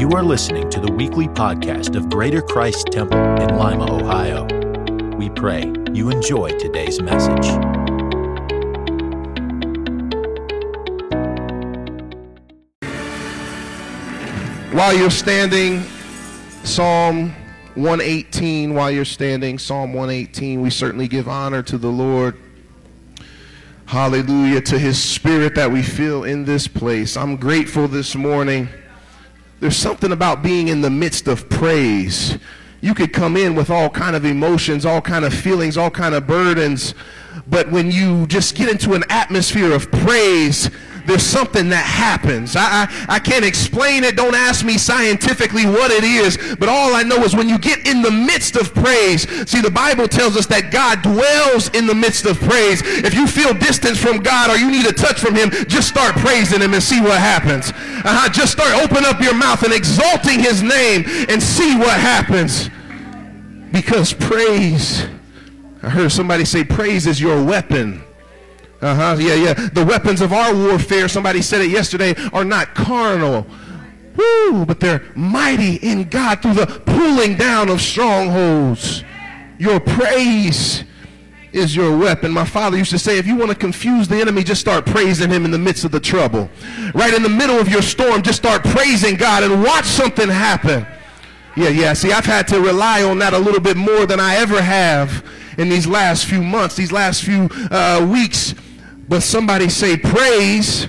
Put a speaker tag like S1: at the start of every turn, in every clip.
S1: You are listening to the weekly podcast of Greater Christ Temple in Lima, Ohio. We pray you enjoy today's message.
S2: While you're standing, Psalm 118, while you're standing, Psalm 118, we certainly give honor to the Lord. Hallelujah to his spirit that we feel in this place. I'm grateful this morning. There's something about being in the midst of praise. You could come in with all kind of emotions, all kind of feelings, all kind of burdens, but when you just get into an atmosphere of praise, there's something that happens. I, I, I, can't explain it. Don't ask me scientifically what it is. But all I know is when you get in the midst of praise, see, the Bible tells us that God dwells in the midst of praise. If you feel distance from God or you need a touch from Him, just start praising Him and see what happens. Uh-huh. Just start open up your mouth and exalting His name and see what happens. Because praise, I heard somebody say, praise is your weapon. Uh huh. Yeah, yeah. The weapons of our warfare, somebody said it yesterday, are not carnal. Woo, but they're mighty in God through the pulling down of strongholds. Your praise is your weapon. My father used to say, if you want to confuse the enemy, just start praising him in the midst of the trouble. Right in the middle of your storm, just start praising God and watch something happen. Yeah, yeah. See, I've had to rely on that a little bit more than I ever have in these last few months, these last few uh, weeks but somebody say, praise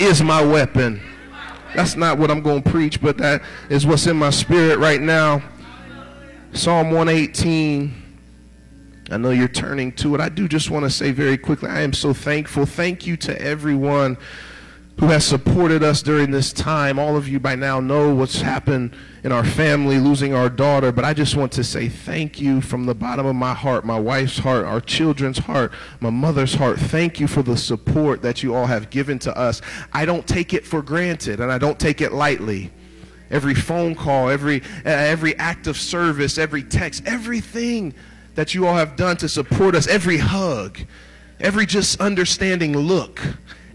S2: is my weapon. That's not what I'm going to preach, but that is what's in my spirit right now. Psalm 118. I know you're turning to it. I do just want to say very quickly, I am so thankful. Thank you to everyone who has supported us during this time. All of you by now know what's happened in our family, losing our daughter. But I just want to say thank you from the bottom of my heart, my wife's heart, our children's heart, my mother's heart. Thank you for the support that you all have given to us. I don't take it for granted, and I don't take it lightly. Every phone call, every, uh, every act of service, every text, everything that you all have done to support us, every hug, every just understanding look,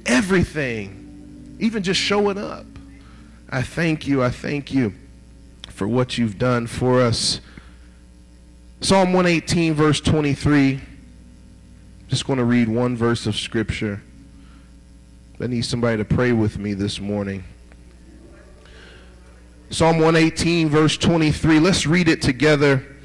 S2: everything even just showing up. I thank you. I thank you for what you've done for us. Psalm 118, verse 23. Just going to read one verse of scripture. I need somebody to pray with me this morning. Psalm 118, verse 23. Let's read it together.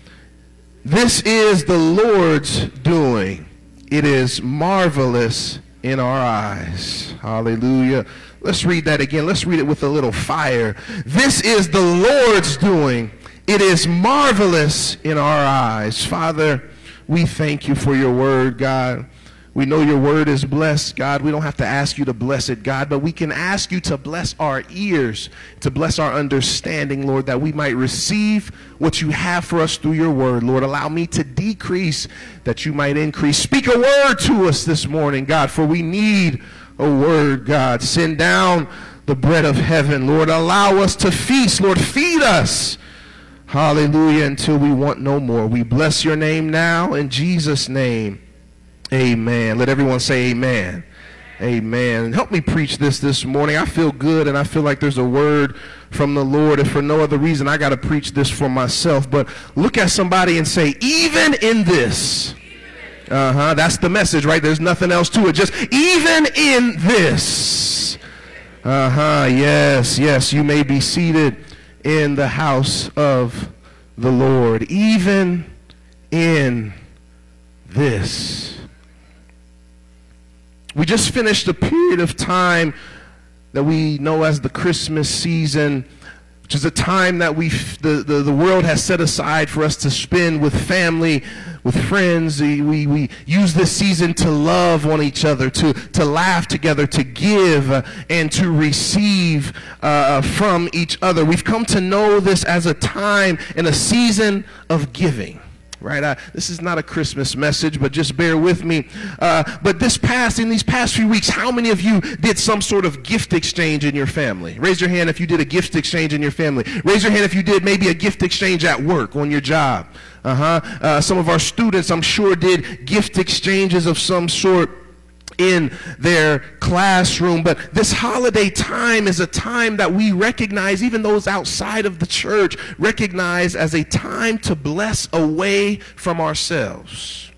S2: This is the Lord's doing. It is marvelous in our eyes. Hallelujah. Let's read that again. Let's read it with a little fire. This is the Lord's doing. It is marvelous in our eyes. Father, we thank you for your word, God. We know your word is blessed, God. We don't have to ask you to bless it, God, but we can ask you to bless our ears, to bless our understanding, Lord, that we might receive what you have for us through your word. Lord, allow me to decrease that you might increase. Speak a word to us this morning, God, for we need a word, God. Send down the bread of heaven, Lord. Allow us to feast, Lord. Feed us. Hallelujah, until we want no more. We bless your name now in Jesus' name. Amen. Let everyone say amen. Amen. Help me preach this this morning. I feel good and I feel like there's a word from the Lord. And for no other reason, I got to preach this for myself. But look at somebody and say, even in this, uh huh. That's the message, right? There's nothing else to it. Just even in this. Uh huh. Yes, yes. You may be seated in the house of the Lord. Even in this. We just finished a period of time that we know as the Christmas season which is a time that we the, the, the world has set aside for us to spend with family, with friends. We, we, we use this season to love on each other, to, to laugh together, to give, uh, and to receive uh, from each other. We've come to know this as a time and a season of giving right? Uh, this is not a Christmas message, but just bear with me. Uh, but this past, in these past few weeks, how many of you did some sort of gift exchange in your family? Raise your hand if you did a gift exchange in your family. Raise your hand if you did maybe a gift exchange at work, on your job. Uh-huh. Uh, some of our students, I'm sure, did gift exchanges of some sort in their classroom. But this holiday time is a time that we recognize, even those outside of the church recognize as a time to bless away from ourselves.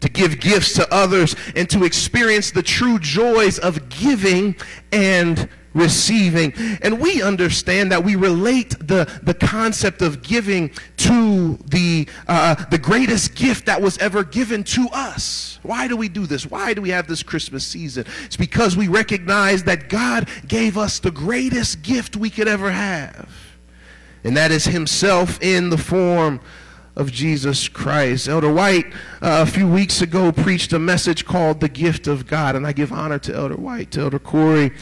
S2: To give gifts to others and to experience the true joys of giving and receiving. And we understand that we relate the, the concept of giving to the, uh, the greatest gift that was ever given to us. Why do we do this? Why do we have this Christmas season? It's because we recognize that God gave us the greatest gift we could ever have. And that is Himself in the form of Jesus Christ. Elder White, uh, a few weeks ago, preached a message called The Gift of God. And I give honor to Elder White, to Elder Corey,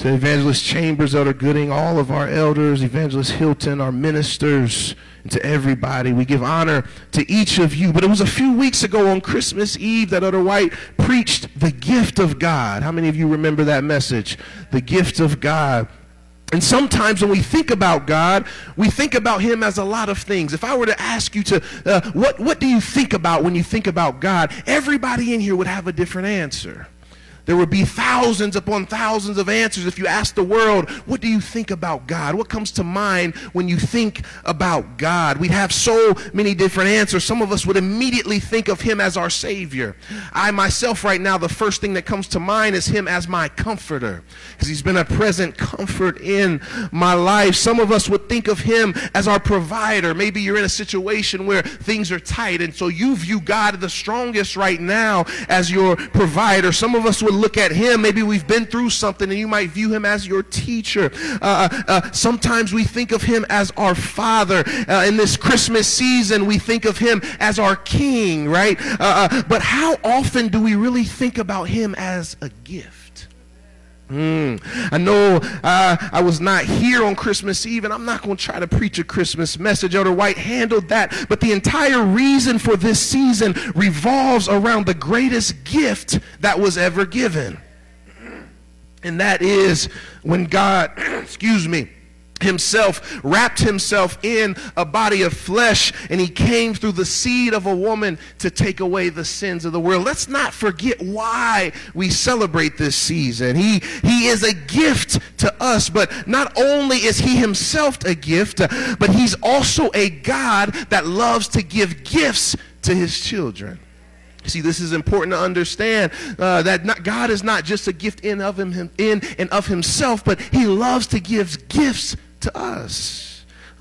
S2: to Evangelist Chambers, Elder Gooding, all of our elders, Evangelist Hilton, our ministers, and to everybody. We give honor to each of you. But it was a few weeks ago on Christmas Eve that Elder White preached the gift of God. How many of you remember that message? The gift of God. And sometimes when we think about God, we think about him as a lot of things. If I were to ask you to, uh, what, what do you think about when you think about God? Everybody in here would have a different answer. There would be thousands upon thousands of answers if you ask the world, what do you think about God? What comes to mind when you think about God? We'd have so many different answers. Some of us would immediately think of him as our Savior. I myself, right now, the first thing that comes to mind is him as my comforter because he's been a present comfort in my life. Some of us would think of him as our provider. Maybe you're in a situation where things are tight, and so you view God the strongest right now as your provider. Some of us would look at him. Maybe we've been through something and you might view him as your teacher. Uh, uh, uh sometimes we think of him as our father. Uh, in this Christmas season, we think of him as our king, right? Uh, uh, but how often do we really think about him as a gift? Mm. I know uh, I was not here on Christmas Eve, and I'm not going to try to preach a Christmas message. Elder White handled that. But the entire reason for this season revolves around the greatest gift that was ever given. And that is when God, excuse me, himself wrapped himself in a body of flesh and he came through the seed of a woman to take away the sins of the world. Let's not forget why we celebrate this season. He he is a gift to us but not only is he himself a gift but he's also a god that loves to give gifts to his children. See, this is important to understand uh, that not, God is not just a gift in of him, in and of himself, but He loves to give gifts to us.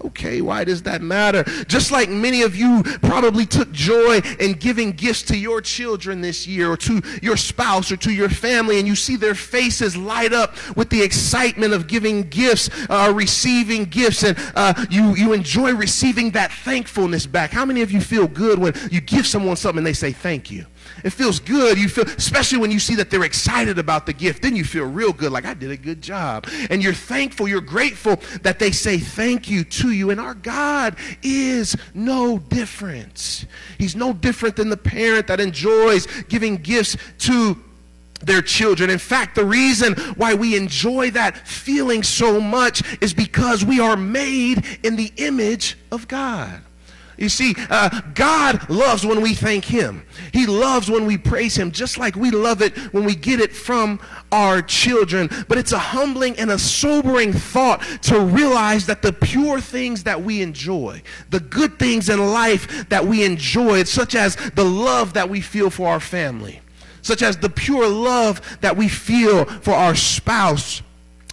S2: Okay, why does that matter? Just like many of you probably took joy in giving gifts to your children this year or to your spouse or to your family, and you see their faces light up with the excitement of giving gifts, uh, receiving gifts, and uh, you, you enjoy receiving that thankfulness back. How many of you feel good when you give someone something and they say thank you? It feels good. You feel, especially when you see that they're excited about the gift, then you feel real good, like I did a good job. And you're thankful, you're grateful that they say thank you to you. And our God is no different. He's no different than the parent that enjoys giving gifts to their children. In fact, the reason why we enjoy that feeling so much is because we are made in the image of God. You see, uh, God loves when we thank Him. He loves when we praise Him, just like we love it when we get it from our children. But it's a humbling and a sobering thought to realize that the pure things that we enjoy, the good things in life that we enjoy, such as the love that we feel for our family, such as the pure love that we feel for our spouse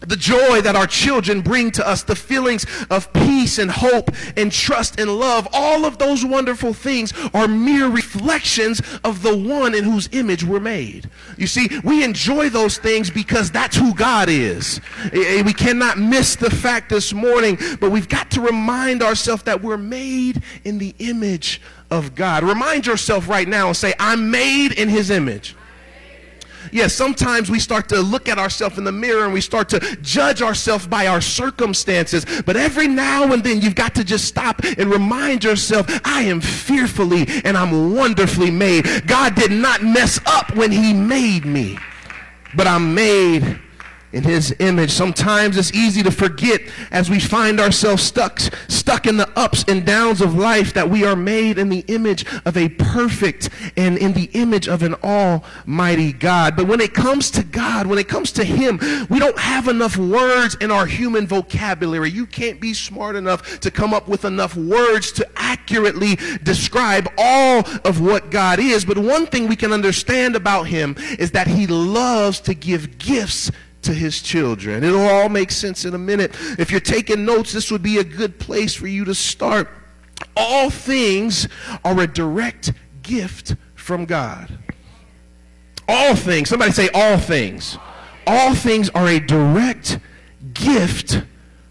S2: the joy that our children bring to us, the feelings of peace and hope and trust and love, all of those wonderful things are mere reflections of the one in whose image we're made. You see, we enjoy those things because that's who God is. We cannot miss the fact this morning, but we've got to remind ourselves that we're made in the image of God. Remind yourself right now and say, I'm made in his image yes, sometimes we start to look at ourselves in the mirror and we start to judge ourselves by our circumstances. But every now and then you've got to just stop and remind yourself, I am fearfully and I'm wonderfully made. God did not mess up when he made me, but I'm made in his image. Sometimes it's easy to forget as we find ourselves stuck, stuck in the ups and downs of life that we are made in the image of a perfect and in the image of an almighty God. But when it comes to God, when it comes to him, we don't have enough words in our human vocabulary. You can't be smart enough to come up with enough words to accurately describe all of what God is. But one thing we can understand about him is that he loves to give gifts to his children. It'll all make sense in a minute. If you're taking notes, this would be a good place for you to start. All things are a direct gift from God. All things, somebody say all things. All things are a direct gift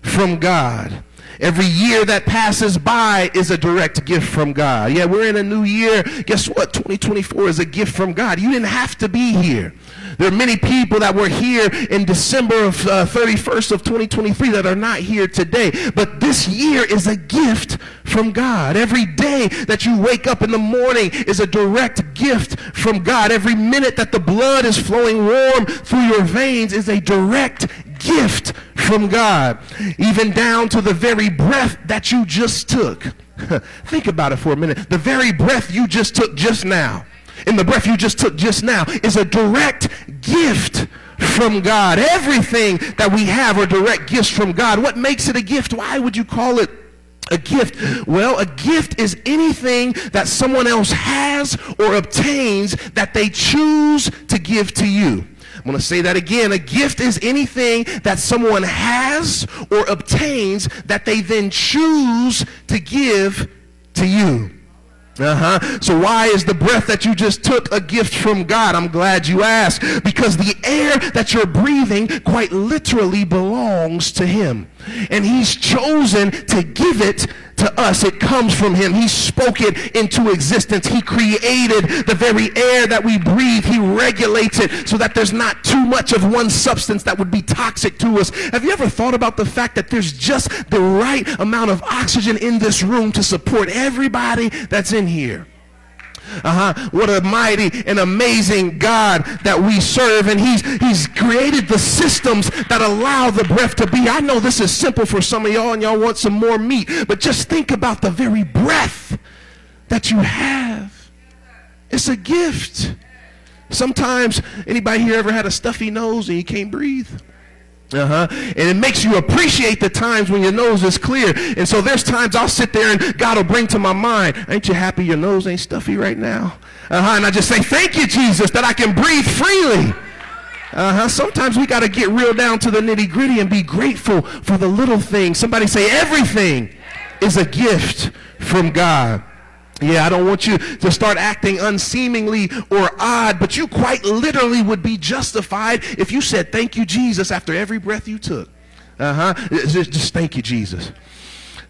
S2: from God. Every year that passes by is a direct gift from God. Yeah, we're in a new year. Guess what? 2024 is a gift from God. You didn't have to be here. There are many people that were here in December of uh, 31st of 2023 that are not here today. But this year is a gift from God. Every day that you wake up in the morning is a direct gift from God. Every minute that the blood is flowing warm through your veins is a direct gift from God. Even down to the very breath that you just took. Think about it for a minute. The very breath you just took just now in the breath you just took just now is a direct gift from God. Everything that we have are direct gifts from God. What makes it a gift? Why would you call it a gift? Well, a gift is anything that someone else has or obtains that they choose to give to you. I'm going to say that again. A gift is anything that someone has or obtains that they then choose to give to you. Uh-huh. So why is the breath that you just took a gift from God? I'm glad you asked. Because the air that you're breathing quite literally belongs to him. And he's chosen to give it to us. It comes from him. He spoke it into existence. He created the very air that we breathe. He regulates it so that there's not too much of one substance that would be toxic to us. Have you ever thought about the fact that there's just the right amount of oxygen in this room to support everybody that's in here? Uh-huh. What a mighty and amazing God that we serve. And he's, he's created the systems that allow the breath to be. I know this is simple for some of y'all and y'all want some more meat, but just think about the very breath that you have. It's a gift. Sometimes, anybody here ever had a stuffy nose and you can't breathe? Uh-huh. And it makes you appreciate the times when your nose is clear. And so there's times I'll sit there and God will bring to my mind, ain't you happy your nose ain't stuffy right now? Uh-huh. And I just say, thank you, Jesus, that I can breathe freely. Uh-huh. Sometimes we got to get real down to the nitty gritty and be grateful for the little things. Somebody say everything is a gift from God. Yeah, I don't want you to start acting unseemingly or odd, but you quite literally would be justified if you said, Thank you, Jesus, after every breath you took. Uh huh. Just, just thank you, Jesus.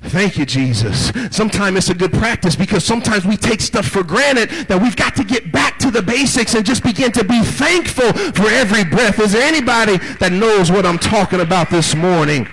S2: Thank you, Jesus. Sometimes it's a good practice because sometimes we take stuff for granted that we've got to get back to the basics and just begin to be thankful for every breath. Is there anybody that knows what I'm talking about this morning?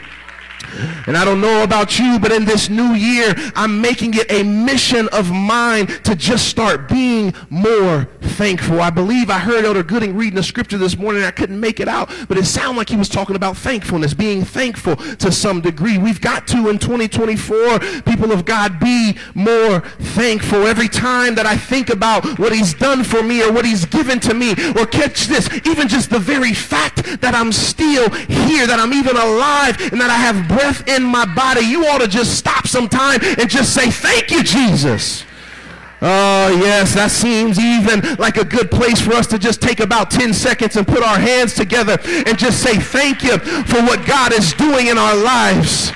S2: And I don't know about you, but in this new year, I'm making it a mission of mine to just start being more thankful. I believe I heard Elder Gooding reading the scripture this morning. I couldn't make it out, but it sounded like he was talking about thankfulness, being thankful to some degree. We've got to, in 2024, people of God, be more thankful. Every time that I think about what he's done for me or what he's given to me, or catch this, even just the very fact that I'm still here, that I'm even alive, and that I have breath breath in my body, you ought to just stop sometime and just say, Thank you, Jesus. Oh, yes, that seems even like a good place for us to just take about 10 seconds and put our hands together and just say thank you for what God is doing in our lives.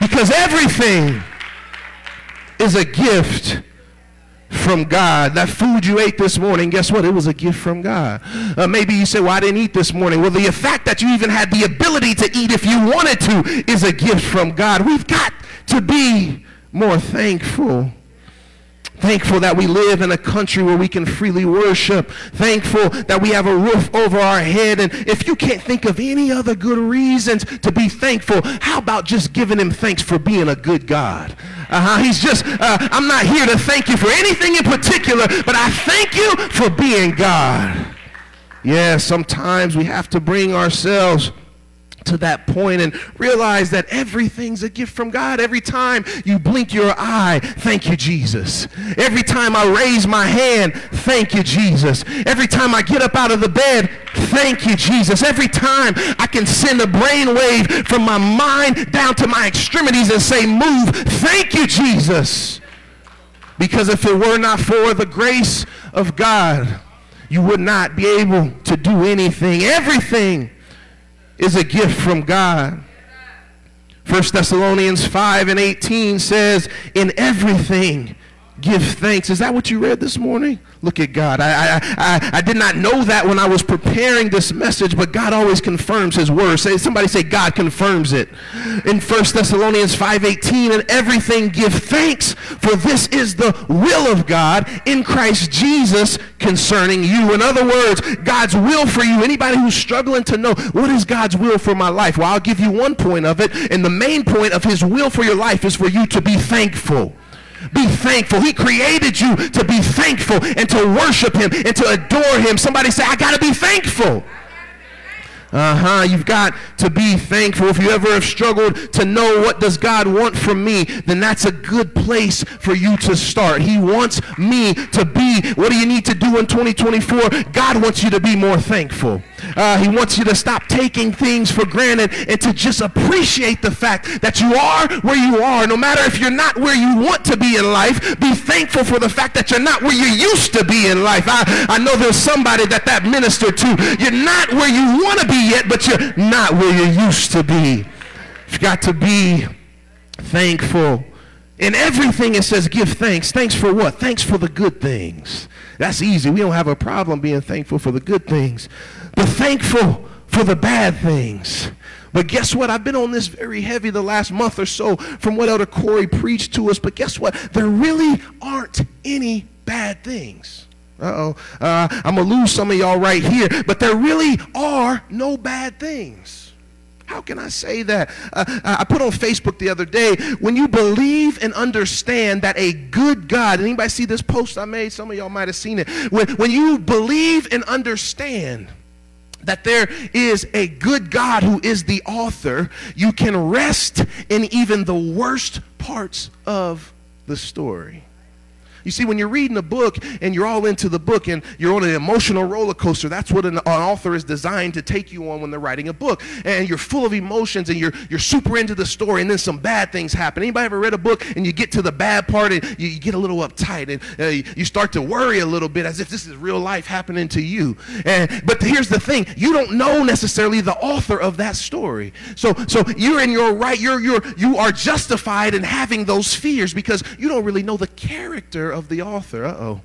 S2: Because everything is a gift from God. That food you ate this morning, guess what? It was a gift from God. Uh, maybe you say, well, I didn't eat this morning. Well, the fact that you even had the ability to eat if you wanted to is a gift from God. We've got to be more thankful. Thankful that we live in a country where we can freely worship. Thankful that we have a roof over our head. And if you can't think of any other good reasons to be thankful, how about just giving him thanks for being a good God? Uh-huh. He's just, uh, I'm not here to thank you for anything in particular, but I thank you for being God. Yeah, sometimes we have to bring ourselves to that point and realize that everything's a gift from God. Every time you blink your eye, thank you, Jesus. Every time I raise my hand, thank you, Jesus. Every time I get up out of the bed, thank you, Jesus. Every time I can send a brainwave from my mind down to my extremities and say, move, thank you, Jesus. Because if it were not for the grace of God, you would not be able to do anything. Everything is a gift from God. 1 Thessalonians 5 and 18 says, In everything give thanks. Is that what you read this morning? Look at God. I, I, I, I, did not know that when I was preparing this message, but God always confirms his word. Say, somebody say God confirms it. In 1 Thessalonians 5.18, and everything give thanks, for this is the will of God in Christ Jesus concerning you. In other words, God's will for you. Anybody who's struggling to know what is God's will for my life? Well, I'll give you one point of it. And the main point of his will for your life is for you to be thankful. Be thankful. He created you to be thankful and to worship him and to adore him. Somebody say, I got to be thankful. Uh huh. You've got to be thankful. If you ever have struggled to know what does God want from me, then that's a good place for you to start. He wants me to be. What do you need to do in 2024? God wants you to be more thankful. Uh, he wants you to stop taking things for granted and to just appreciate the fact that you are where you are. No matter if you're not where you want to be in life, be thankful for the fact that you're not where you used to be in life. I, I know there's somebody that that ministered to. You're not where you want to be yet, but you're not where you used to be. You've got to be thankful. In everything it says give thanks. Thanks for what? Thanks for the good things. That's easy. We don't have a problem being thankful for the good things. But thankful for the bad things. But guess what? I've been on this very heavy the last month or so from what Elder Corey preached to us. But guess what? There really aren't any bad things. Uh-oh. Uh, I'm going to lose some of y'all right here. But there really are no bad things. How can I say that? Uh, I put on Facebook the other day, when you believe and understand that a good God, anybody see this post I made? Some of y'all might have seen it. When, when you believe and understand that there is a good God who is the author, you can rest in even the worst parts of the story. You see, when you're reading a book and you're all into the book and you're on an emotional roller coaster, that's what an, an, author is designed to take you on when they're writing a book. And you're full of emotions and you're, you're super into the story and then some bad things happen. Anybody ever read a book and you get to the bad part and you, you get a little uptight and uh, you start to worry a little bit as if this is real life happening to you. And, but here's the thing. You don't know necessarily the author of that story. So, so you're in your right, you're, you're, you are justified in having those fears because you don't really know the character of the author. Uh oh.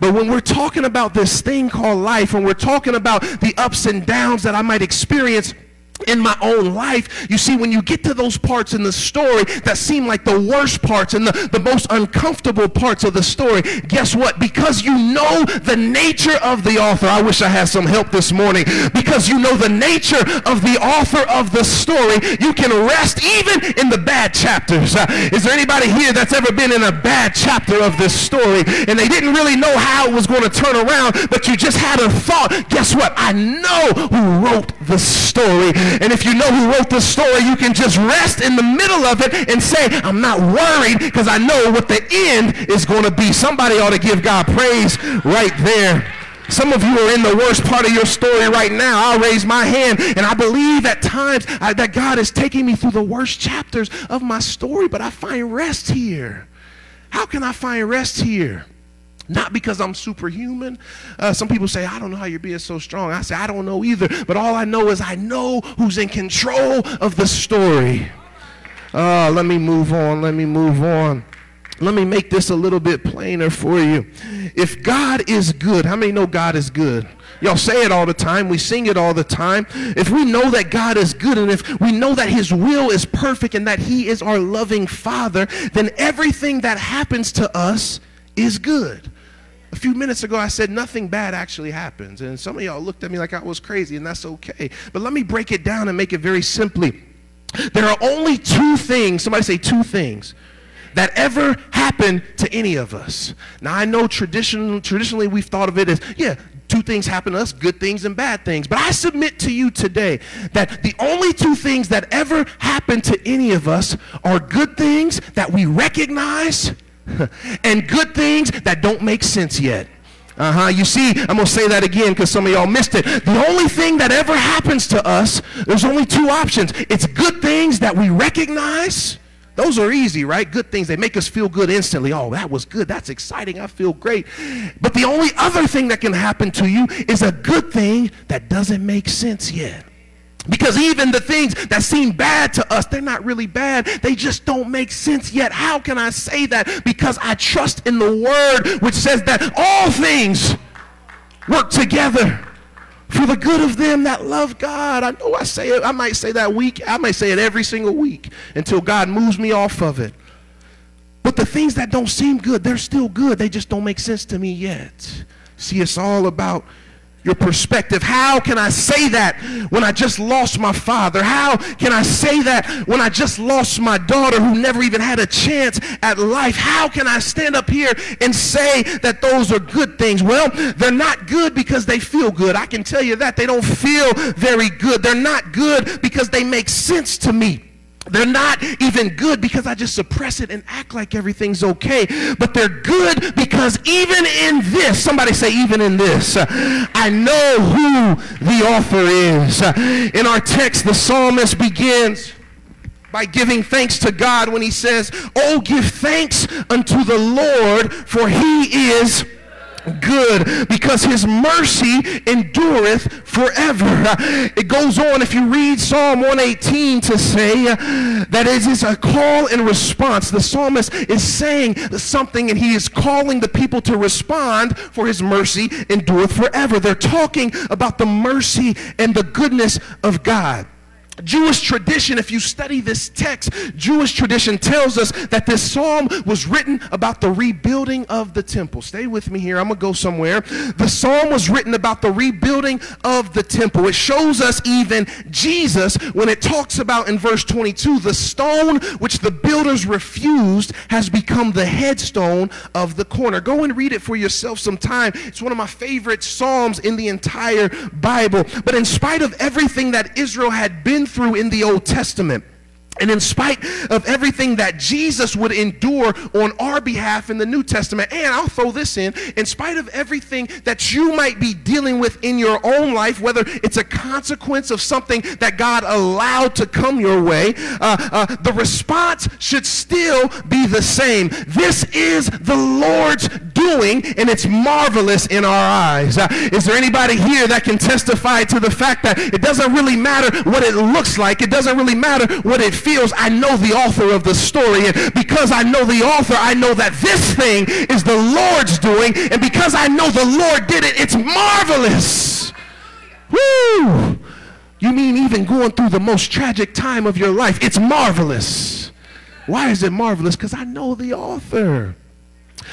S2: But when we're talking about this thing called life, when we're talking about the ups and downs that I might experience, in my own life. You see, when you get to those parts in the story that seem like the worst parts and the, the most uncomfortable parts of the story, guess what? Because you know the nature of the author, I wish I had some help this morning. Because you know the nature of the author of the story, you can rest even in the bad chapters. Uh, is there anybody here that's ever been in a bad chapter of this story and they didn't really know how it was going to turn around, but you just had a thought? Guess what? I know who wrote the story. And if you know who wrote this story, you can just rest in the middle of it and say, I'm not worried because I know what the end is going to be. Somebody ought to give God praise right there. Some of you are in the worst part of your story right now. I'll raise my hand, and I believe at times I, that God is taking me through the worst chapters of my story, but I find rest here. How can I find rest here? Not because I'm superhuman. Uh, some people say, I don't know how you're being so strong. I say, I don't know either. But all I know is I know who's in control of the story. Uh, let me move on. Let me move on. Let me make this a little bit plainer for you. If God is good, how many know God is good? Y'all say it all the time. We sing it all the time. If we know that God is good and if we know that his will is perfect and that he is our loving father, then everything that happens to us is good. A few minutes ago, I said nothing bad actually happens. And some of y'all looked at me like I was crazy, and that's okay. But let me break it down and make it very simply. There are only two things, somebody say two things, that ever happen to any of us. Now, I know tradition, traditionally we've thought of it as, yeah, two things happen to us good things and bad things. But I submit to you today that the only two things that ever happen to any of us are good things that we recognize and good things that don't make sense yet. Uh huh. You see, I'm going to say that again because some of y'all missed it. The only thing that ever happens to us, there's only two options it's good things that we recognize those are easy, right? Good things. They make us feel good instantly. Oh, that was good. That's exciting. I feel great. But the only other thing that can happen to you is a good thing that doesn't make sense yet. Because even the things that seem bad to us, they're not really bad. They just don't make sense yet. How can I say that? Because I trust in the word, which says that all things work together for the good of them that love God. I know I say it, I might say that week, I might say it every single week until God moves me off of it. But the things that don't seem good, they're still good. They just don't make sense to me yet. See, it's all about your perspective. How can I say that when I just lost my father? How can I say that when I just lost my daughter who never even had a chance at life? How can I stand up here and say that those are good things? Well, they're not good because they feel good. I can tell you that. They don't feel very good. They're not good because they make sense to me. They're not even good because I just suppress it and act like everything's okay. But they're good because even in this, somebody say, even in this, I know who the author is. In our text, the psalmist begins by giving thanks to God when he says, Oh, give thanks unto the Lord, for he is good because his mercy endureth forever. It goes on if you read Psalm 118 to say that it is a call and response. The psalmist is saying something and he is calling the people to respond for his mercy endureth forever. They're talking about the mercy and the goodness of God. Jewish tradition, if you study this text, Jewish tradition tells us that this psalm was written about the rebuilding of the temple. Stay with me here. I'm going to go somewhere. The psalm was written about the rebuilding of the temple. It shows us even Jesus when it talks about in verse 22 the stone which the builders refused has become the headstone of the corner. Go and read it for yourself sometime. It's one of my favorite psalms in the entire Bible. But in spite of everything that Israel had been through in the Old Testament. And in spite of everything that Jesus would endure on our behalf in the New Testament, and I'll throw this in, in spite of everything that you might be dealing with in your own life, whether it's a consequence of something that God allowed to come your way, uh, uh, the response should still be the same. This is the Lord's doing, and it's marvelous in our eyes. Uh, is there anybody here that can testify to the fact that it doesn't really matter what it looks like, it doesn't really matter what it feels, I know the author of the story. And because I know the author, I know that this thing is the Lord's doing. And because I know the Lord did it, it's marvelous. Woo! You mean even going through the most tragic time of your life? It's marvelous. Why is it marvelous? Because I know the author.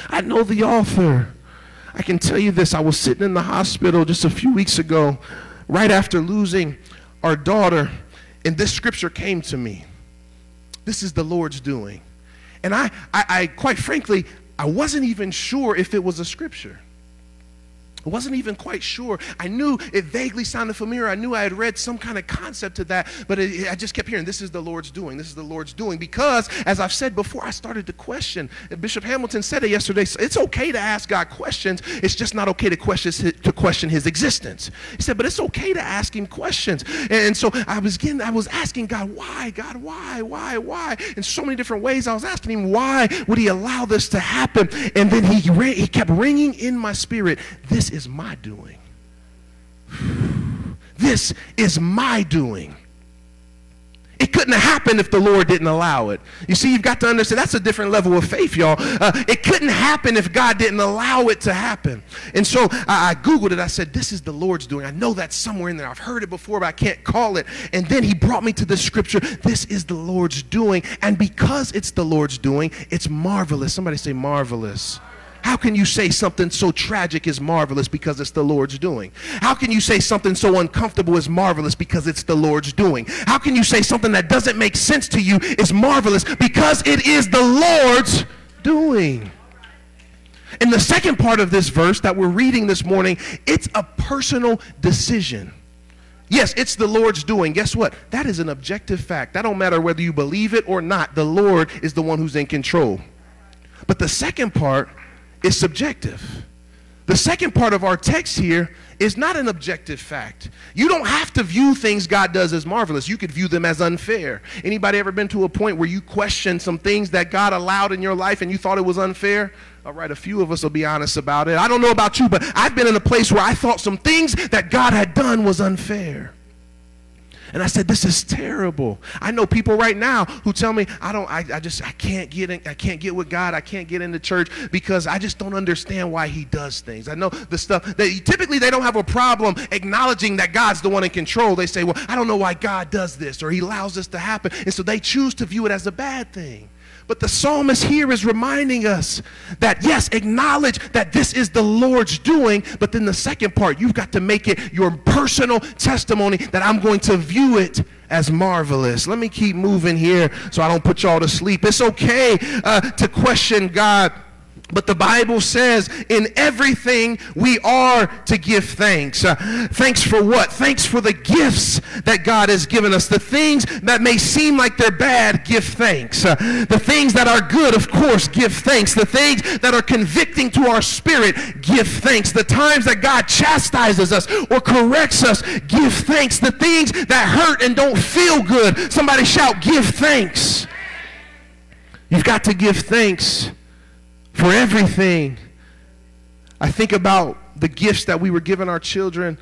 S2: I know the author. I can tell you this. I was sitting in the hospital just a few weeks ago, right after losing our daughter, and this scripture came to me. This is the Lord's doing. And I, I, I quite frankly, I wasn't even sure if it was a scripture. I wasn't even quite sure. I knew it vaguely sounded familiar. I knew I had read some kind of concept to that, but it, I just kept hearing, this is the Lord's doing. This is the Lord's doing. Because, as I've said before, I started to question. Bishop Hamilton said it yesterday. It's okay to ask God questions. It's just not okay to question, his, to question his existence. He said, but it's okay to ask him questions. And so I was getting, I was asking God, why? God, why? Why? Why? In so many different ways, I was asking him, why would he allow this to happen? And then he, he kept ringing in my spirit, this is my doing. This is my doing. It couldn't have happened if the Lord didn't allow it. You see, you've got to understand that's a different level of faith, y'all. Uh, it couldn't happen if God didn't allow it to happen. And so I, I Googled it. I said, This is the Lord's doing. I know that's somewhere in there. I've heard it before, but I can't call it. And then He brought me to the scripture. This is the Lord's doing. And because it's the Lord's doing, it's marvelous. Somebody say, marvelous. How can you say something so tragic is marvelous because it's the Lord's doing? How can you say something so uncomfortable is marvelous because it's the Lord's doing? How can you say something that doesn't make sense to you is marvelous because it is the Lord's doing? In the second part of this verse that we're reading this morning, it's a personal decision. Yes, it's the Lord's doing. Guess what? That is an objective fact. That don't matter whether you believe it or not. The Lord is the one who's in control. But the second part is subjective. The second part of our text here is not an objective fact. You don't have to view things God does as marvelous. You could view them as unfair. Anybody ever been to a point where you questioned some things that God allowed in your life and you thought it was unfair? All right, a few of us will be honest about it. I don't know about you, but I've been in a place where I thought some things that God had done was unfair. And I said, this is terrible. I know people right now who tell me, I don't, I, I just, I can't get in, I can't get with God. I can't get into church because I just don't understand why he does things. I know the stuff that typically they don't have a problem acknowledging that God's the one in control. They say, well, I don't know why God does this or he allows this to happen. And so they choose to view it as a bad thing. But the psalmist here is reminding us that, yes, acknowledge that this is the Lord's doing, but then the second part, you've got to make it your personal testimony that I'm going to view it as marvelous. Let me keep moving here so I don't put y'all to sleep. It's okay uh, to question God but the Bible says in everything we are to give thanks. Uh, thanks for what? Thanks for the gifts that God has given us. The things that may seem like they're bad, give thanks. Uh, the things that are good, of course, give thanks. The things that are convicting to our spirit, give thanks. The times that God chastises us or corrects us, give thanks. The things that hurt and don't feel good, somebody shout, give thanks. You've got to give thanks for everything. I think about the gifts that we were giving our children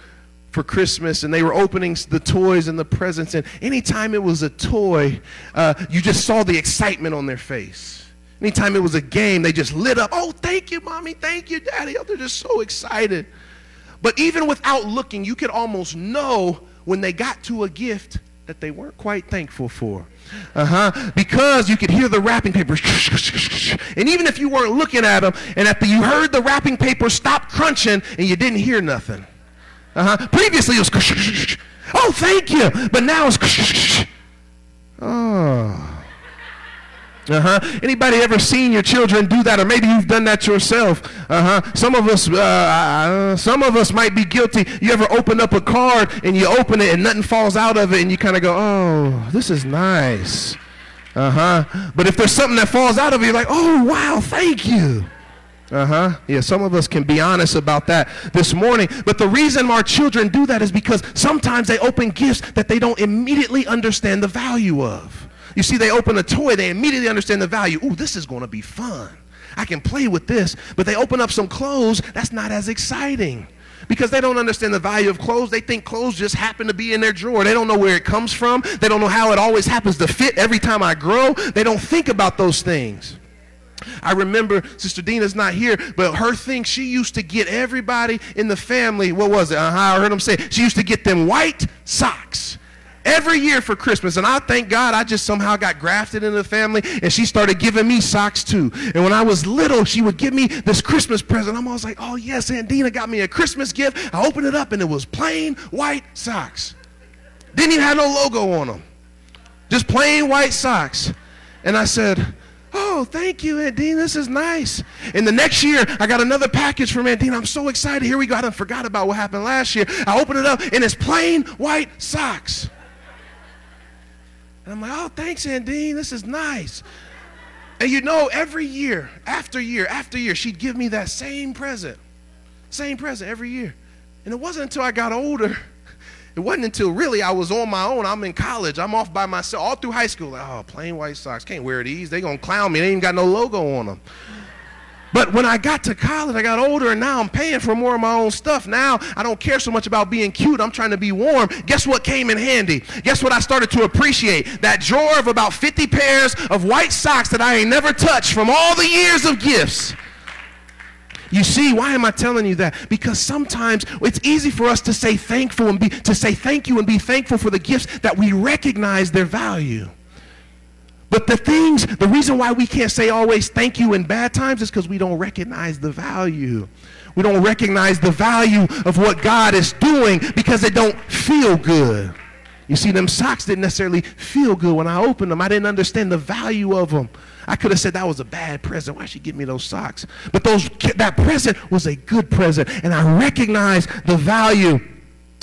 S2: for Christmas, and they were opening the toys and the presents. And anytime it was a toy, uh, you just saw the excitement on their face. Anytime it was a game, they just lit up. Oh, thank you, mommy. Thank you, daddy. Oh, they're just so excited. But even without looking, you could almost know when they got to a gift that they weren't quite thankful for. Uh-huh. Because you could hear the wrapping paper. And even if you weren't looking at them, and after you heard the wrapping paper stop crunching and you didn't hear nothing. Uh-huh. Previously it was oh thank you. But now it's oh. Uh-huh. Anybody ever seen your children do that, or maybe you've done that yourself? Uh-huh. Some of us, uh, uh, some of us might be guilty. You ever open up a card and you open it and nothing falls out of it, and you kind of go, "Oh, this is nice." Uh-huh. But if there's something that falls out of it, you're like, "Oh, wow, thank you." Uh-huh. Yeah, some of us can be honest about that this morning. But the reason our children do that is because sometimes they open gifts that they don't immediately understand the value of. You see, they open a toy, they immediately understand the value. Ooh, this is going to be fun. I can play with this. But they open up some clothes, that's not as exciting because they don't understand the value of clothes. They think clothes just happen to be in their drawer. They don't know where it comes from. They don't know how it always happens to fit every time I grow. They don't think about those things. I remember Sister Dina's not here, but her thing, she used to get everybody in the family, what was it? Uh-huh, I heard them say, she used to get them white socks every year for Christmas. And I thank God I just somehow got grafted into the family and she started giving me socks too. And when I was little, she would give me this Christmas present. I'm always like, oh yes, Aunt Dina got me a Christmas gift. I opened it up and it was plain white socks. Didn't even have no logo on them. Just plain white socks. And I said, Oh, thank you, Aunt Dina. This is nice. And the next year, I got another package from Aunt Dina. I'm so excited. Here we go. I forgot about what happened last year. I open it up, and it's plain white socks. And I'm like, oh, thanks, Aunt Dina. This is nice. And you know, every year, after year, after year, she'd give me that same present. Same present every year. And it wasn't until I got older, it wasn't until really I was on my own. I'm in college. I'm off by myself all through high school. Like, oh, plain white socks. Can't wear these. They gonna clown me. They ain't got no logo on them. But when I got to college, I got older, and now I'm paying for more of my own stuff. Now I don't care so much about being cute. I'm trying to be warm. Guess what came in handy? Guess what I started to appreciate? That drawer of about 50 pairs of white socks that I ain't never touched from all the years of gifts. You see, why am I telling you that? Because sometimes it's easy for us to say thankful and be to say thank you and be thankful for the gifts that we recognize their value. But the things, the reason why we can't say always thank you in bad times is because we don't recognize the value. We don't recognize the value of what God is doing because it don't feel good. You see, them socks didn't necessarily feel good when I opened them. I didn't understand the value of them. I could have said that was a bad present. Why she give me those socks? But those that present was a good present, and I recognized the value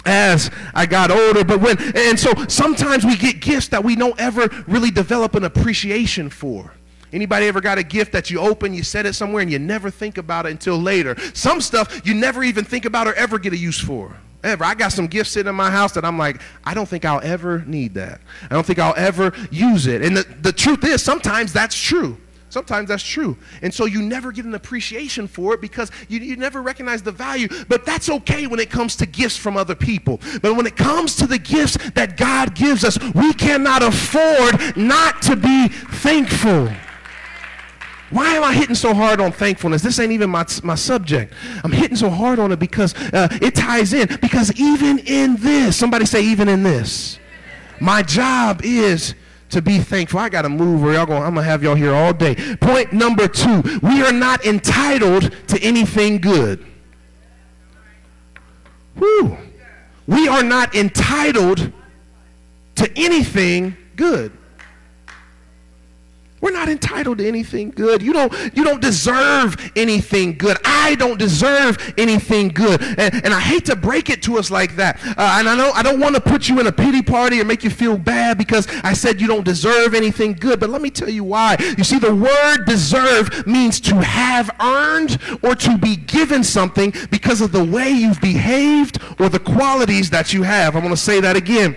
S2: as I got older. But when and so sometimes we get gifts that we don't ever really develop an appreciation for. Anybody ever got a gift that you open, you set it somewhere, and you never think about it until later? Some stuff you never even think about or ever get a use for. Ever. I got some gifts sitting in my house that I'm like, I don't think I'll ever need that. I don't think I'll ever use it. And the, the truth is, sometimes that's true. Sometimes that's true. And so you never get an appreciation for it because you, you never recognize the value. But that's okay when it comes to gifts from other people. But when it comes to the gifts that God gives us, we cannot afford not to be thankful. Why am I hitting so hard on thankfulness? This ain't even my, my subject. I'm hitting so hard on it because uh, it ties in. Because even in this, somebody say, even in this, my job is to be thankful. I got to move or y'all going, I'm going to have y'all here all day. Point number two we are not entitled to anything good. Whew. We are not entitled to anything good. We're not entitled to anything good. You don't, you don't deserve anything good. I don't deserve anything good. And, and I hate to break it to us like that. Uh, and I know I don't want to put you in a pity party or make you feel bad because I said you don't deserve anything good. But let me tell you why. You see, the word deserve means to have earned or to be given something because of the way you've behaved or the qualities that you have. I'm going to say that again.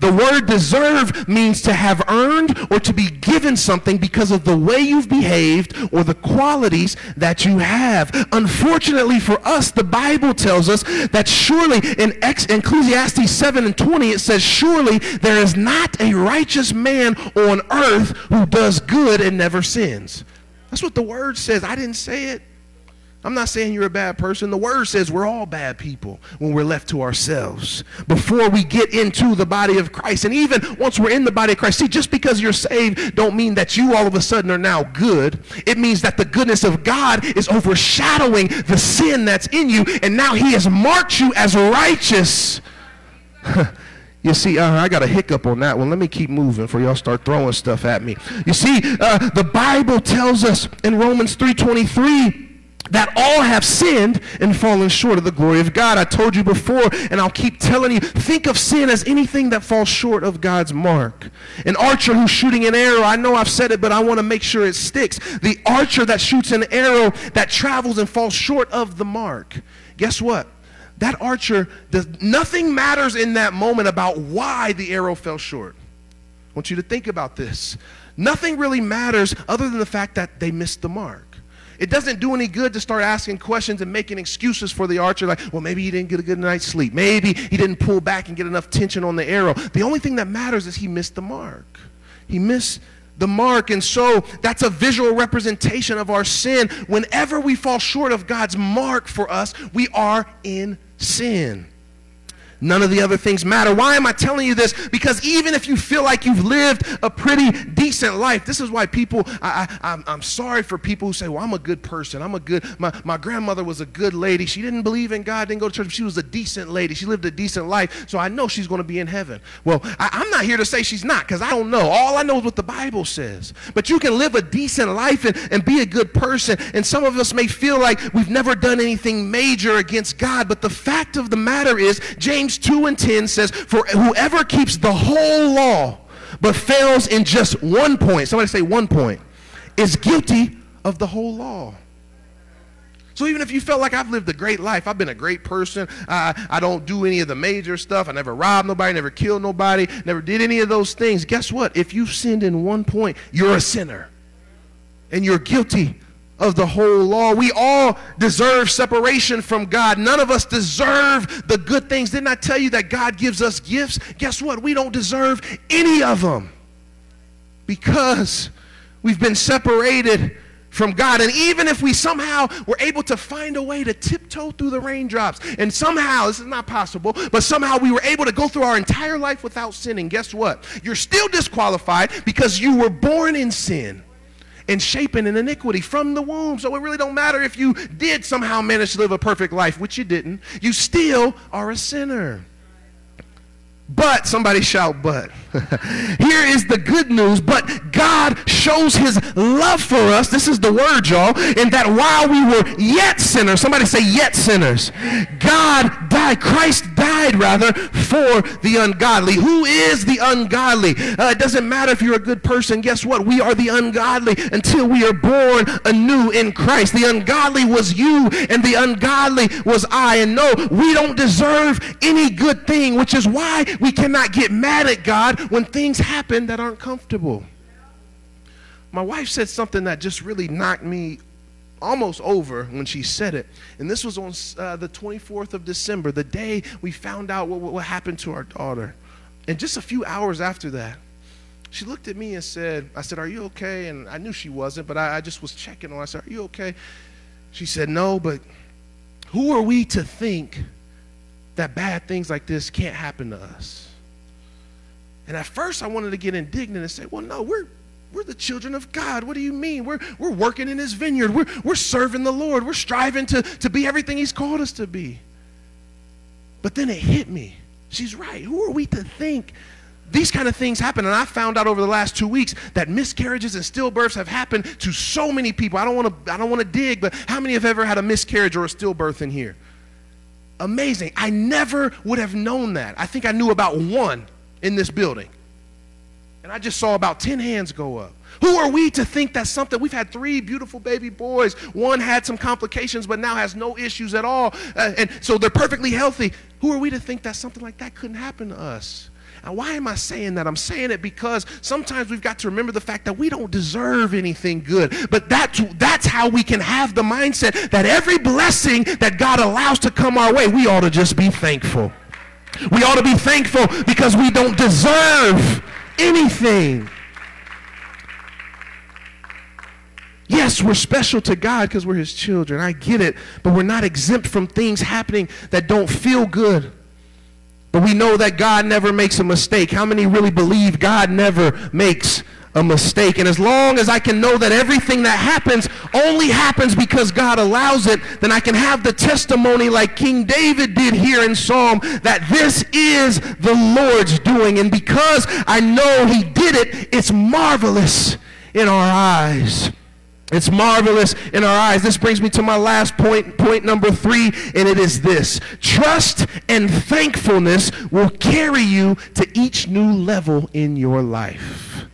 S2: The word deserve means to have earned or to be given something because of the way you've behaved or the qualities that you have. Unfortunately for us, the Bible tells us that surely in Ecclesiastes 7 and 20, it says, Surely there is not a righteous man on earth who does good and never sins. That's what the word says. I didn't say it. I'm not saying you're a bad person. The word says we're all bad people when we're left to ourselves before we get into the body of Christ. And even once we're in the body of Christ, see, just because you're saved don't mean that you all of a sudden are now good. It means that the goodness of God is overshadowing the sin that's in you, and now he has marked you as righteous. You see, uh, I got a hiccup on that one. Let me keep moving for y'all start throwing stuff at me. You see, uh, the Bible tells us in Romans 3.23 that all have sinned and fallen short of the glory of God. I told you before, and I'll keep telling you, think of sin as anything that falls short of God's mark. An archer who's shooting an arrow, I know I've said it, but I want to make sure it sticks. The archer that shoots an arrow that travels and falls short of the mark. Guess what? That archer, does, nothing matters in that moment about why the arrow fell short. I want you to think about this. Nothing really matters other than the fact that they missed the mark. It doesn't do any good to start asking questions and making excuses for the archer, like, well, maybe he didn't get a good night's sleep. Maybe he didn't pull back and get enough tension on the arrow. The only thing that matters is he missed the mark. He missed the mark. And so that's a visual representation of our sin. Whenever we fall short of God's mark for us, we are in sin. None of the other things matter. Why am I telling you this? Because even if you feel like you've lived a pretty decent life, this is why people, I, I'm sorry for people who say, well, I'm a good person. I'm a good, my, my grandmother was a good lady. She didn't believe in God, didn't go to church. She was a decent lady. She lived a decent life. So I know she's going to be in heaven. Well, I, I'm not here to say she's not because I don't know. All I know is what the Bible says. But you can live a decent life and, and be a good person. And some of us may feel like we've never done anything major against God. But the fact of the matter is, James James 2 and 10 says, For whoever keeps the whole law but fails in just one point, somebody say one point, is guilty of the whole law. So even if you felt like I've lived a great life, I've been a great person, uh, I don't do any of the major stuff, I never robbed nobody, never killed nobody, never did any of those things, guess what? If you've sinned in one point, you're a sinner. And you're guilty of the whole law. We all deserve separation from God. None of us deserve the good things. Didn't I tell you that God gives us gifts? Guess what? We don't deserve any of them because we've been separated from God. And even if we somehow were able to find a way to tiptoe through the raindrops, and somehow, this is not possible, but somehow we were able to go through our entire life without sinning, guess what? You're still disqualified because you were born in sin and shaping in iniquity from the womb. So it really don't matter if you did somehow manage to live a perfect life, which you didn't. You still are a sinner. But, somebody shout, but. Here is the good news, but God shows his love for us. This is the word, y'all. In that while we were yet sinners, somebody say yet sinners, God died, Christ died rather for the ungodly. Who is the ungodly? Uh, it doesn't matter if you're a good person. Guess what? We are the ungodly until we are born anew in Christ. The ungodly was you, and the ungodly was I. And no, we don't deserve any good thing, which is why we cannot get mad at God when things happen that aren't comfortable. My wife said something that just really knocked me almost over when she said it. And this was on uh, the 24th of December, the day we found out what, what happened to our daughter. And just a few hours after that, she looked at me and said, I said, Are you okay? And I knew she wasn't, but I, I just was checking on her. I said, Are you okay? She said, No, but who are we to think that bad things like this can't happen to us? And at first, I wanted to get indignant and say, well, no, we're, we're the children of God. What do you mean? We're, we're working in his vineyard. We're, we're serving the Lord. We're striving to, to be everything he's called us to be. But then it hit me. She's right. Who are we to think these kind of things happen? And I found out over the last two weeks that miscarriages and stillbirths have happened to so many people. I don't want to I don't want to dig, but how many have ever had a miscarriage or a stillbirth in here? Amazing. I never would have known that. I think I knew about one in this building. And I just saw about 10 hands go up. Who are we to think that's something? We've had three beautiful baby boys. One had some complications, but now has no issues at all. Uh, and so they're perfectly healthy. Who are we to think that something like that couldn't happen to us? And why am I saying that? I'm saying it because sometimes we've got to remember the fact that we don't deserve anything good. But that's, that's how we can have the mindset that every blessing that God allows to come our way, we ought to just be thankful. We ought to be thankful because we don't deserve anything. Yes, we're special to God because we're His children. I get it. But we're not exempt from things happening that don't feel good. But we know that God never makes a mistake. How many really believe God never makes a mistake. And as long as I can know that everything that happens only happens because God allows it, then I can have the testimony like King David did here in Psalm that this is the Lord's doing. And because I know he did it, it's marvelous in our eyes. It's marvelous in our eyes. This brings me to my last point, point number three, and it is this trust and thankfulness will carry you to each new level in your life.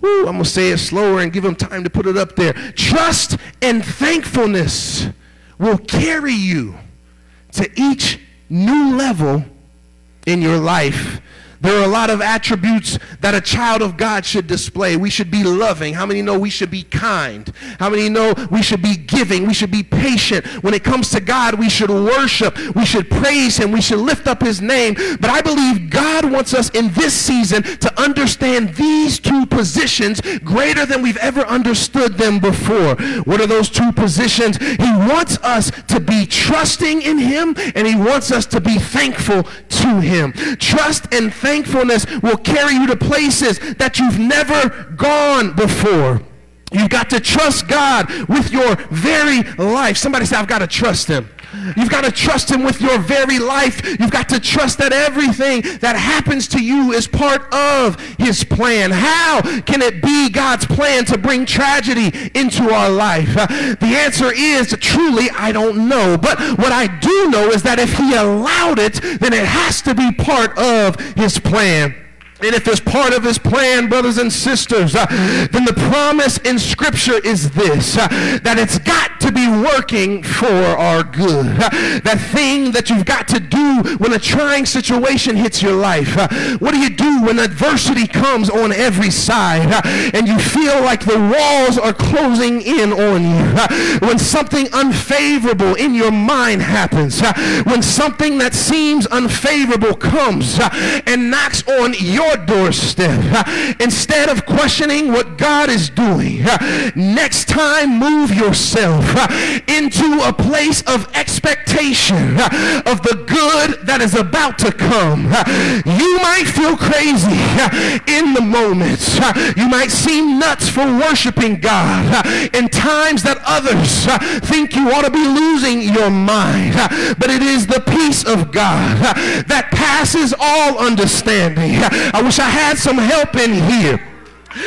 S2: Woo, I'm going to say it slower and give them time to put it up there. Trust and thankfulness will carry you to each new level in your life there are a lot of attributes that a child of God should display. We should be loving. How many know we should be kind? How many know we should be giving? We should be patient. When it comes to God, we should worship. We should praise him. We should lift up his name. But I believe God wants us in this season to understand these two positions greater than we've ever understood them before. What are those two positions? He wants us to be trusting in him and he wants us to be thankful to him. Trust and thankfulness will carry you to places that you've never gone before. You've got to trust God with your very life. Somebody say, I've got to trust him. You've got to trust him with your very life. You've got to trust that everything that happens to you is part of his plan. How can it be God's plan to bring tragedy into our life? Uh, the answer is truly, I don't know. But what I do know is that if he allowed it, then it has to be part of his plan. And if it's part of his plan, brothers and sisters, uh, then the promise in Scripture is this uh, that it's got to be working for our good. Uh, that thing that you've got to do when a trying situation hits your life. Uh, what do you do when adversity comes on every side uh, and you feel like the walls are closing in on you? Uh, when something unfavorable in your mind happens, when something that seems unfavorable comes and knocks on your your doorstep. Instead of questioning what God is doing, next time move yourself into a place of expectation of the good that is about to come. You might feel crazy in the moments. You might seem nuts for worshiping God in times that others think you ought to be losing your mind. But it is the peace of God that passes all understanding. I wish I had some help in here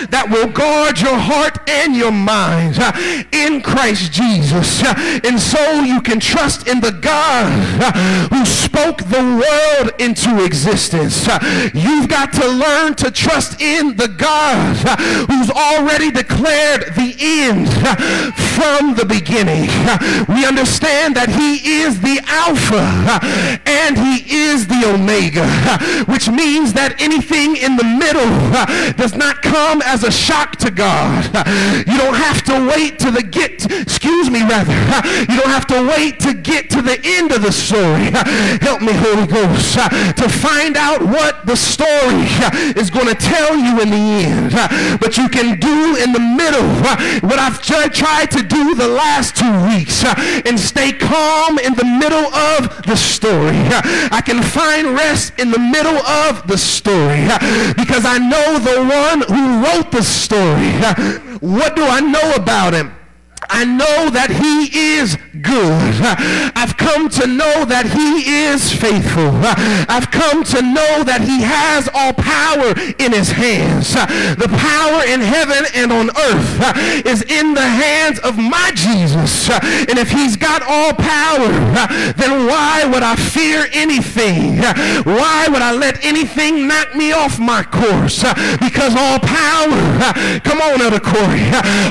S2: that will guard your heart and your mind uh, in Christ Jesus. Uh, and so you can trust in the God uh, who spoke the world into existence. You've got to learn to trust in the God who's already declared the end from the beginning. We understand that he is the Alpha and he is the Omega, which means that anything in the middle does not come as a shock to God. You don't have to wait to the get, excuse me rather, you don't have to wait to get to the end of the story. Help me, Holy Ghost, to find out what the story is going to tell you in the end. But you can do in the middle what I've tried to do the last two weeks uh, and stay calm in the middle of the story. Uh, I can find rest in the middle of the story uh, because I know the one who wrote the story. What do I know about him? I know that he is good. I've come to know that he is faithful. I've come to know that he has all power in his hands. The power in heaven and on earth is in the hands of my Jesus. And if he's got all power, then why would I fear anything? Why would I let anything knock me off my course? Because all power, come on, Elder Corey,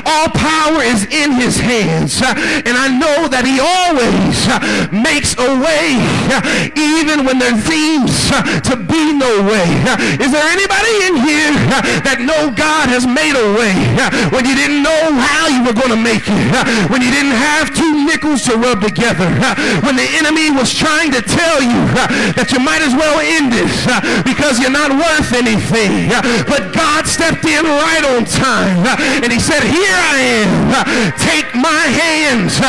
S2: all power is in his his hands. And I know that he always makes a way even when there seems to be no way. Is there anybody in here that know God has made a way when you didn't know how you were going to make it? When you didn't have two nickels to rub together? When the enemy was trying to tell you that you might as well end it because you're not worth anything. But God stepped in right on time and he said, here I am. Take take my hands.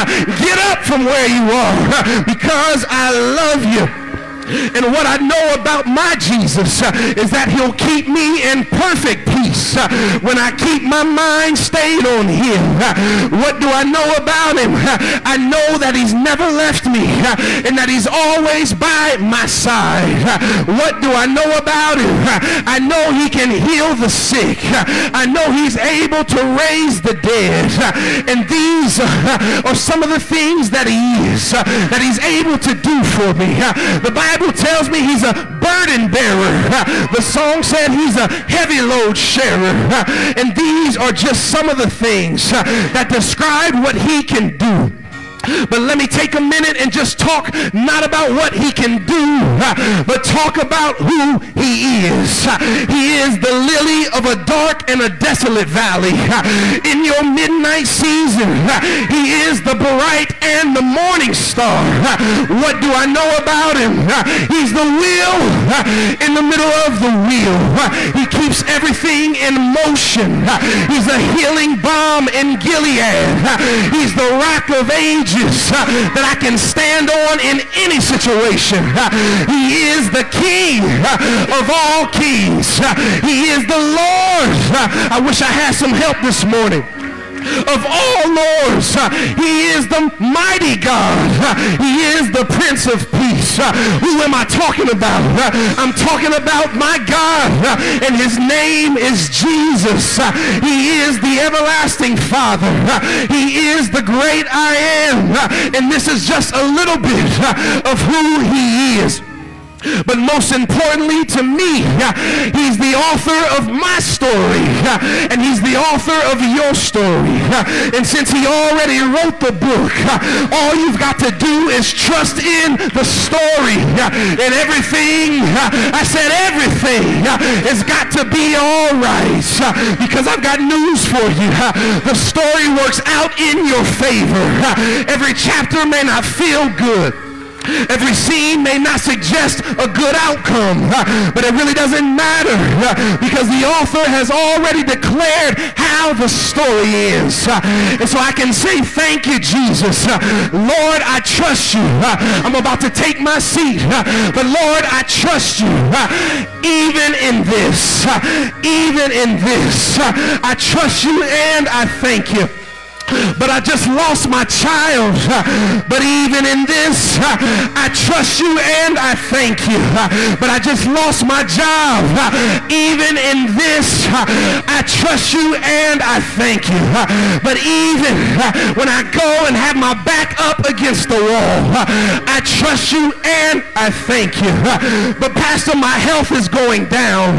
S2: Get up from where you are because I love you. And what I know about my Jesus uh, is that he'll keep me in perfect peace uh, when I keep my mind stayed on him. Uh, what do I know about him? Uh, I know that he's never left me uh, and that he's always by my side. Uh, what do I know about him? I know he can heal the sick. I know he's able to raise the dead. And these are some of the things that he is, that he's able to do for me. The Bible Bible tells me he's a burden bearer. The song said he's a heavy load sharer. And these are just some of the things that describe what he can do. But let me take a minute and just talk not about what he can do, but talk about who he is. He is the lily of a dark and a desolate valley. In your midnight season, he is the bright and the morning star. What do I know about him? He's the wheel in the middle of the wheel. He keeps everything in motion. He's a healing balm in Gilead. He's the rock of ages uh, that I can stand on in any situation. Uh, he is the King uh, of all kings. He is the Lord. I wish I had some help this morning of all lords. He is the mighty God. He is the Prince of Peace. Who am I talking about? I'm talking about my God, and his name is Jesus. He is the everlasting Father. He is the great I am. And this is just a little bit of who he is. But most importantly to me, he's the author of my story. And he's the author of your story. And since he already wrote the book, all you've got to do is trust in the story. And everything, I said everything, has got to be all right. Because I've got news for you. The story works out in your favor. Every chapter may not feel good. Every scene may not suggest a good outcome, but it really doesn't matter because the author has already declared how the story is. And so I can say, thank you, Jesus. Lord, I trust you. I'm about to take my seat, but Lord, I trust you. Even in this, even in this, I trust you and I thank you but I just lost my child. But even in this, I trust you and I thank you. But I just lost my job. Even in this, I trust you and I thank you. But even when I go and have my back up against the wall, I trust you and I thank you. But Pastor, my health is going down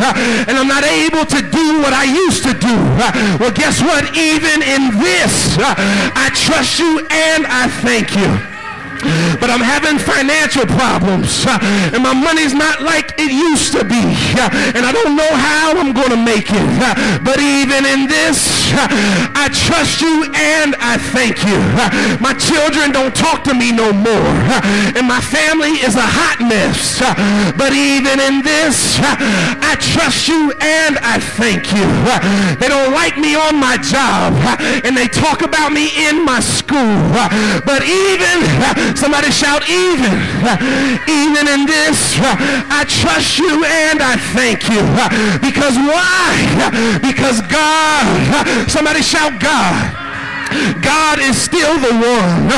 S2: and I'm not able to do what I used to do. Well, guess what? Even in this, I trust you and I thank you but I'm having financial problems. And my money's not like it used to be. And I don't know how I'm going to make it. But even in this I trust you and I thank you. My children don't talk to me no more. And my family is a hot mess. But even in this I trust you and I thank you. They don't like me on my job. And they talk about me in my school. But even Somebody shout even. Even in this, I trust you and I thank you. Because why? Because God. Somebody shout God. God is still the one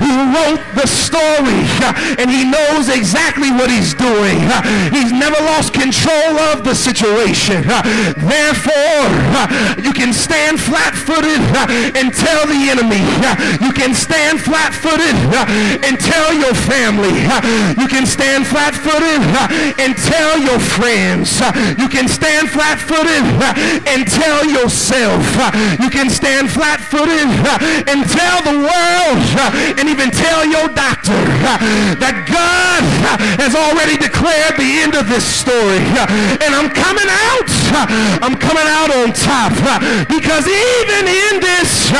S2: who wrote the story and he knows exactly what he's doing. He's never lost control of the situation. Therefore, you can stand flat-footed and tell the enemy. You can stand flat-footed and tell your family. You can stand flat-footed and tell your friends. You can stand flat-footed and tell yourself. You can stand flat-footed and tell the world and even tell your doctor that God has already declared the end of this story. And I'm coming out. I'm coming out on top because even in this,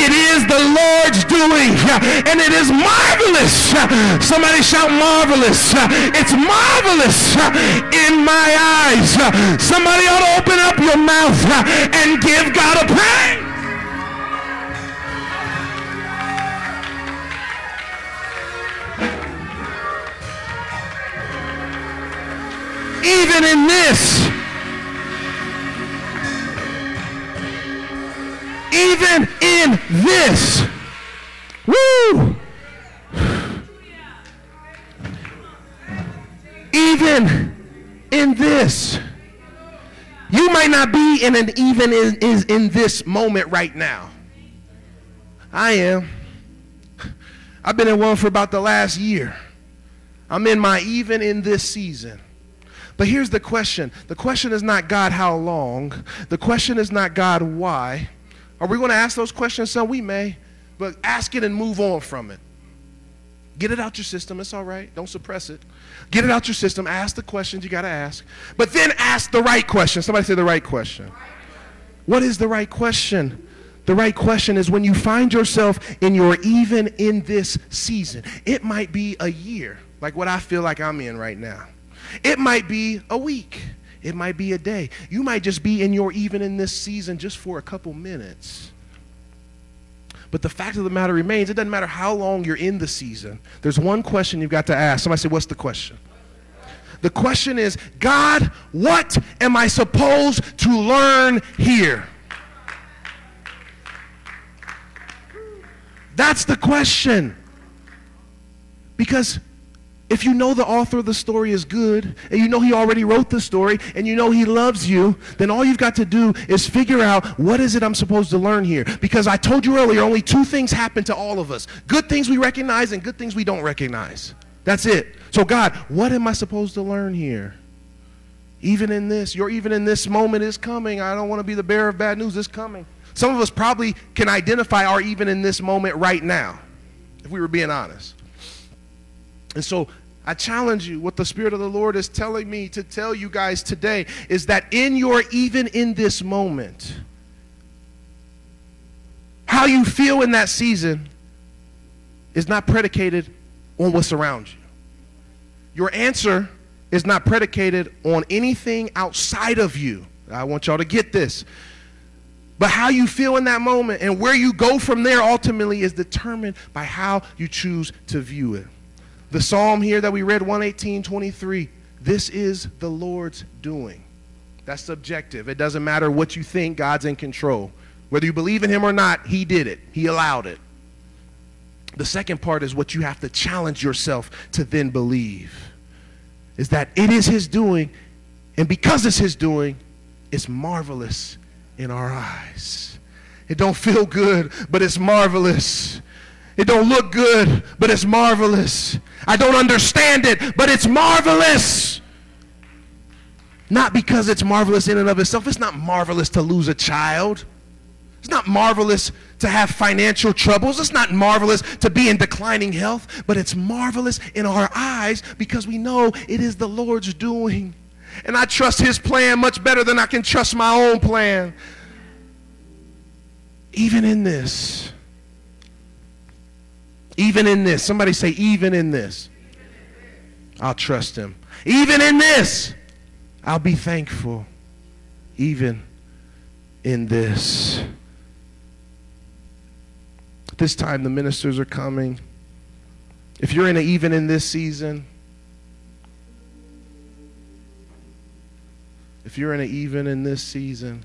S2: it is the Lord's doing and it is marvelous. Somebody shout marvelous. It's marvelous in my eyes. Somebody ought to open up your mouth and give God a praise. Even in this, even in this, woo, even in this, you might not be in an even in, in, in this moment right now. I am. I've been in one for about the last year. I'm in my even in this season. But here's the question the question is not God, how long? The question is not God, why? Are we going to ask those questions? So we may, but ask it and move on from it. Get it out your system. It's all right. Don't suppress it. Get it out your system. Ask the questions you got to ask. But then ask the right question. Somebody say the right question. What is the right question? The right question is when you find yourself in your even in this season. It might be a year, like what I feel like I'm in right now. It might be a week. It might be a day. You might just be in your even in this season just for a couple minutes. But the fact of the matter remains, it doesn't matter how long you're in the season. There's one question you've got to ask. Somebody say, What's the question? The question is, God, what am I supposed to learn here? That's the question. Because if you know the author of the story is good, and you know he already wrote the story, and you know he loves you, then all you've got to do is figure out what is it I'm supposed to learn here. Because I told you earlier, only two things happen to all of us good things we recognize and good things we don't recognize. That's it. So, God, what am I supposed to learn here? Even in this, you're even in this moment is coming. I don't want to be the bearer of bad news. It's coming. Some of us probably can identify our even in this moment right now, if we were being honest. And so I challenge you, what the Spirit of the Lord is telling me to tell you guys today is that in your, even in this moment, how you feel in that season is not predicated on what's around you. your answer is not predicated on anything outside of you. I want y'all to get this. But how you feel in that moment and where you go from there ultimately is determined by how you choose to view it. The psalm here that we read, 118, 23, this is the Lord's doing. That's subjective. It doesn't matter what you think, God's in control. Whether you believe in Him or not, He did it, He allowed it. The second part is what you have to challenge yourself to then believe is that it is His doing, and because it's His doing, it's marvelous in our eyes. It don't feel good, but it's marvelous. It don't look good, but it's marvelous. I don't understand it, but it's marvelous. Not because it's marvelous in and of itself. It's not marvelous to lose a child. It's not marvelous to have financial troubles. It's not marvelous to be in declining health, but it's marvelous in our eyes because we know it is the Lord's doing. And I trust His plan much better than I can trust my own plan. Even in this, even in this, somebody say, even in this, I'll trust Him. Even in this, I'll be thankful. Even in this. This time the ministers are coming. If you're in a, even in this season, if you're in a, even in this season,